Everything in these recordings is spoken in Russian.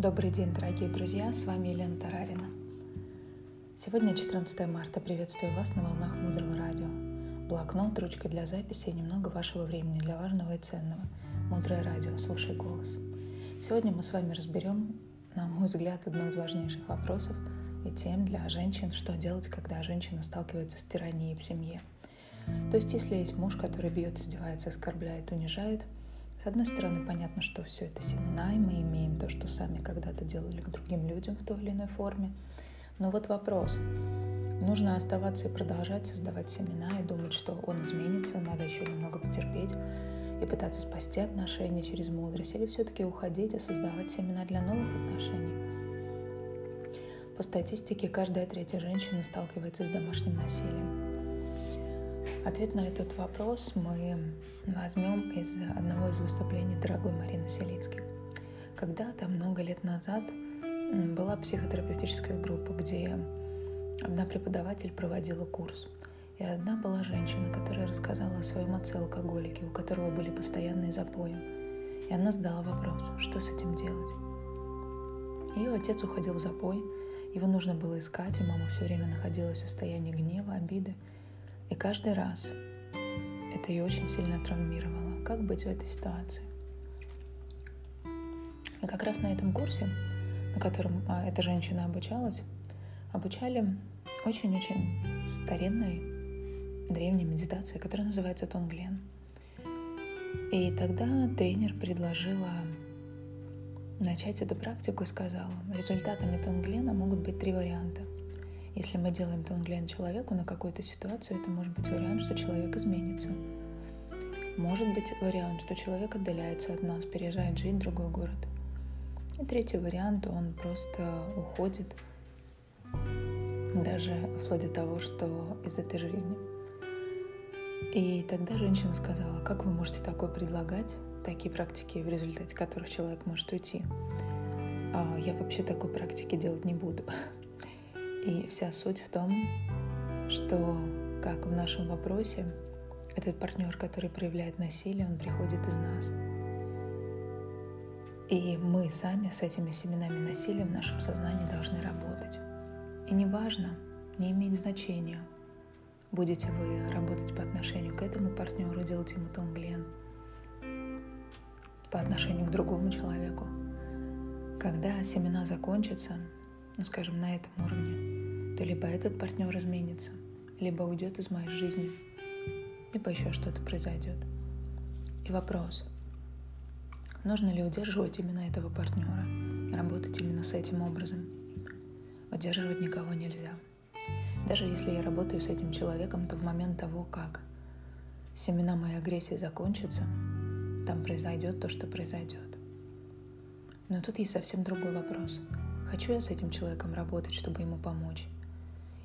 Добрый день, дорогие друзья, с вами Елена Тарарина. Сегодня 14 марта, приветствую вас на волнах Мудрого Радио. Блокнот, ручка для записи и немного вашего времени для важного и ценного. Мудрое Радио, слушай голос. Сегодня мы с вами разберем, на мой взгляд, одно из важнейших вопросов и тем для женщин, что делать, когда женщина сталкивается с тиранией в семье. То есть, если есть муж, который бьет, издевается, оскорбляет, унижает – с одной стороны, понятно, что все это семена, и мы имеем то, что сами когда-то делали к другим людям в той или иной форме. Но вот вопрос. Нужно оставаться и продолжать создавать семена и думать, что он изменится, надо еще немного потерпеть и пытаться спасти отношения через мудрость, или все-таки уходить и создавать семена для новых отношений. По статистике, каждая третья женщина сталкивается с домашним насилием. Ответ на этот вопрос мы возьмем из одного из выступлений дорогой Марины Селицки. Когда-то, много лет назад, была психотерапевтическая группа, где одна преподаватель проводила курс. И одна была женщина, которая рассказала о своем отце-алкоголике, у которого были постоянные запои. И она задала вопрос, что с этим делать. Ее отец уходил в запой, его нужно было искать, и мама все время находилась в состоянии гнева, обиды. И каждый раз это ее очень сильно травмировало. Как быть в этой ситуации? И как раз на этом курсе, на котором а, эта женщина обучалась, обучали очень-очень старинной древней медитации, которая называется Тонглен. И тогда тренер предложила начать эту практику и сказала, результатами Тонглена могут быть три варианта – если мы делаем тонглен человеку на какую-то ситуацию, это может быть вариант, что человек изменится. Может быть вариант, что человек отдаляется от нас, переезжает жить в другой город. И третий вариант, он просто уходит, даже вплоть до того, что из этой жизни. И тогда женщина сказала, как вы можете такое предлагать, такие практики, в результате которых человек может уйти. А я вообще такой практики делать не буду. И вся суть в том, что, как в нашем вопросе, этот партнер, который проявляет насилие, он приходит из нас. И мы сами с этими семенами насилия в нашем сознании должны работать. И неважно, не имеет значения, будете вы работать по отношению к этому партнеру, делать ему тонглен, по отношению к другому человеку. Когда семена закончатся, ну скажем, на этом уровне, то либо этот партнер изменится, либо уйдет из моей жизни, либо еще что-то произойдет. И вопрос, нужно ли удерживать именно этого партнера, работать именно с этим образом. Удерживать никого нельзя. Даже если я работаю с этим человеком, то в момент того, как семена моей агрессии закончатся, там произойдет то, что произойдет. Но тут есть совсем другой вопрос. Хочу я с этим человеком работать, чтобы ему помочь?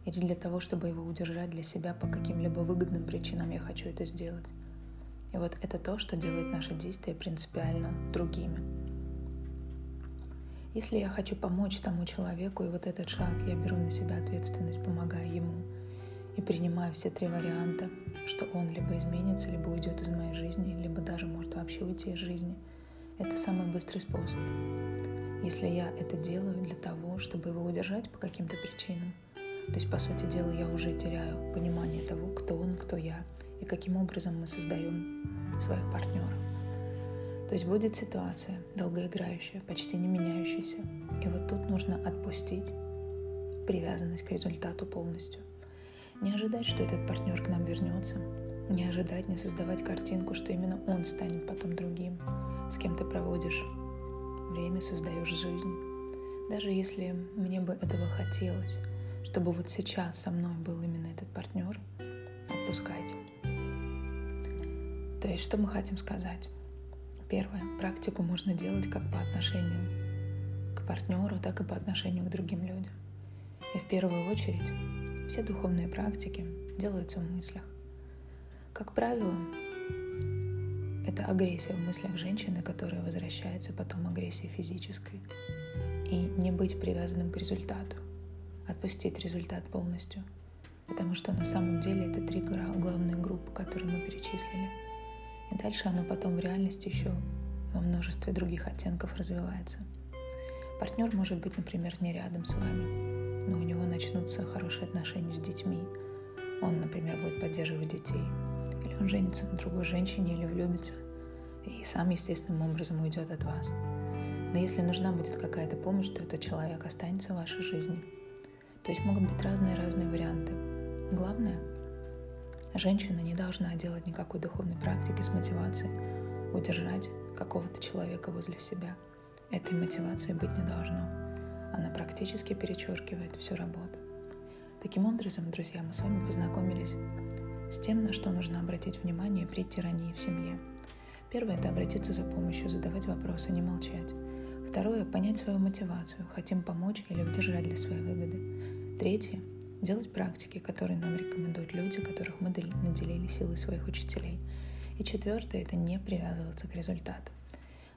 или для того, чтобы его удержать для себя по каким-либо выгодным причинам я хочу это сделать. И вот это то, что делает наши действия принципиально другими. Если я хочу помочь тому человеку, и вот этот шаг, я беру на себя ответственность, помогая ему, и принимаю все три варианта, что он либо изменится, либо уйдет из моей жизни, либо даже может вообще уйти из жизни. Это самый быстрый способ. Если я это делаю для того, чтобы его удержать по каким-то причинам, то есть, по сути дела, я уже теряю понимание того, кто он, кто я, и каким образом мы создаем своих партнеров. То есть будет ситуация долгоиграющая, почти не меняющаяся. И вот тут нужно отпустить привязанность к результату полностью. Не ожидать, что этот партнер к нам вернется. Не ожидать, не создавать картинку, что именно он станет потом другим, с кем ты проводишь время, создаешь жизнь. Даже если мне бы этого хотелось, чтобы вот сейчас со мной был именно этот партнер, отпускайте. То есть, что мы хотим сказать? Первое. Практику можно делать как по отношению к партнеру, так и по отношению к другим людям. И в первую очередь все духовные практики делаются в мыслях. Как правило, это агрессия в мыслях женщины, которая возвращается потом агрессией физической. И не быть привязанным к результату отпустить результат полностью. Потому что на самом деле это три главные группы, которые мы перечислили. И дальше оно потом в реальности еще во множестве других оттенков развивается. Партнер может быть, например, не рядом с вами, но у него начнутся хорошие отношения с детьми. Он, например, будет поддерживать детей. Он женится на другой женщине или влюбится и сам естественным образом уйдет от вас. Но если нужна будет какая-то помощь, то этот человек останется в вашей жизни. То есть могут быть разные-разные варианты. Главное, женщина не должна делать никакой духовной практики с мотивацией удержать какого-то человека возле себя. Этой мотивации быть не должно. Она практически перечеркивает всю работу. Таким образом, друзья, мы с вами познакомились с тем, на что нужно обратить внимание при тирании в семье. Первое – это обратиться за помощью, задавать вопросы, не молчать. Второе – понять свою мотивацию, хотим помочь или удержать для своей выгоды. Третье – делать практики, которые нам рекомендуют люди, которых мы наделили силой своих учителей. И четвертое – это не привязываться к результату.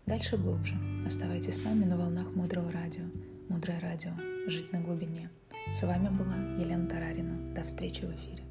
Дальше глубже. Оставайтесь с нами на волнах Мудрого Радио. Мудрое Радио. Жить на глубине. С вами была Елена Тарарина. До встречи в эфире.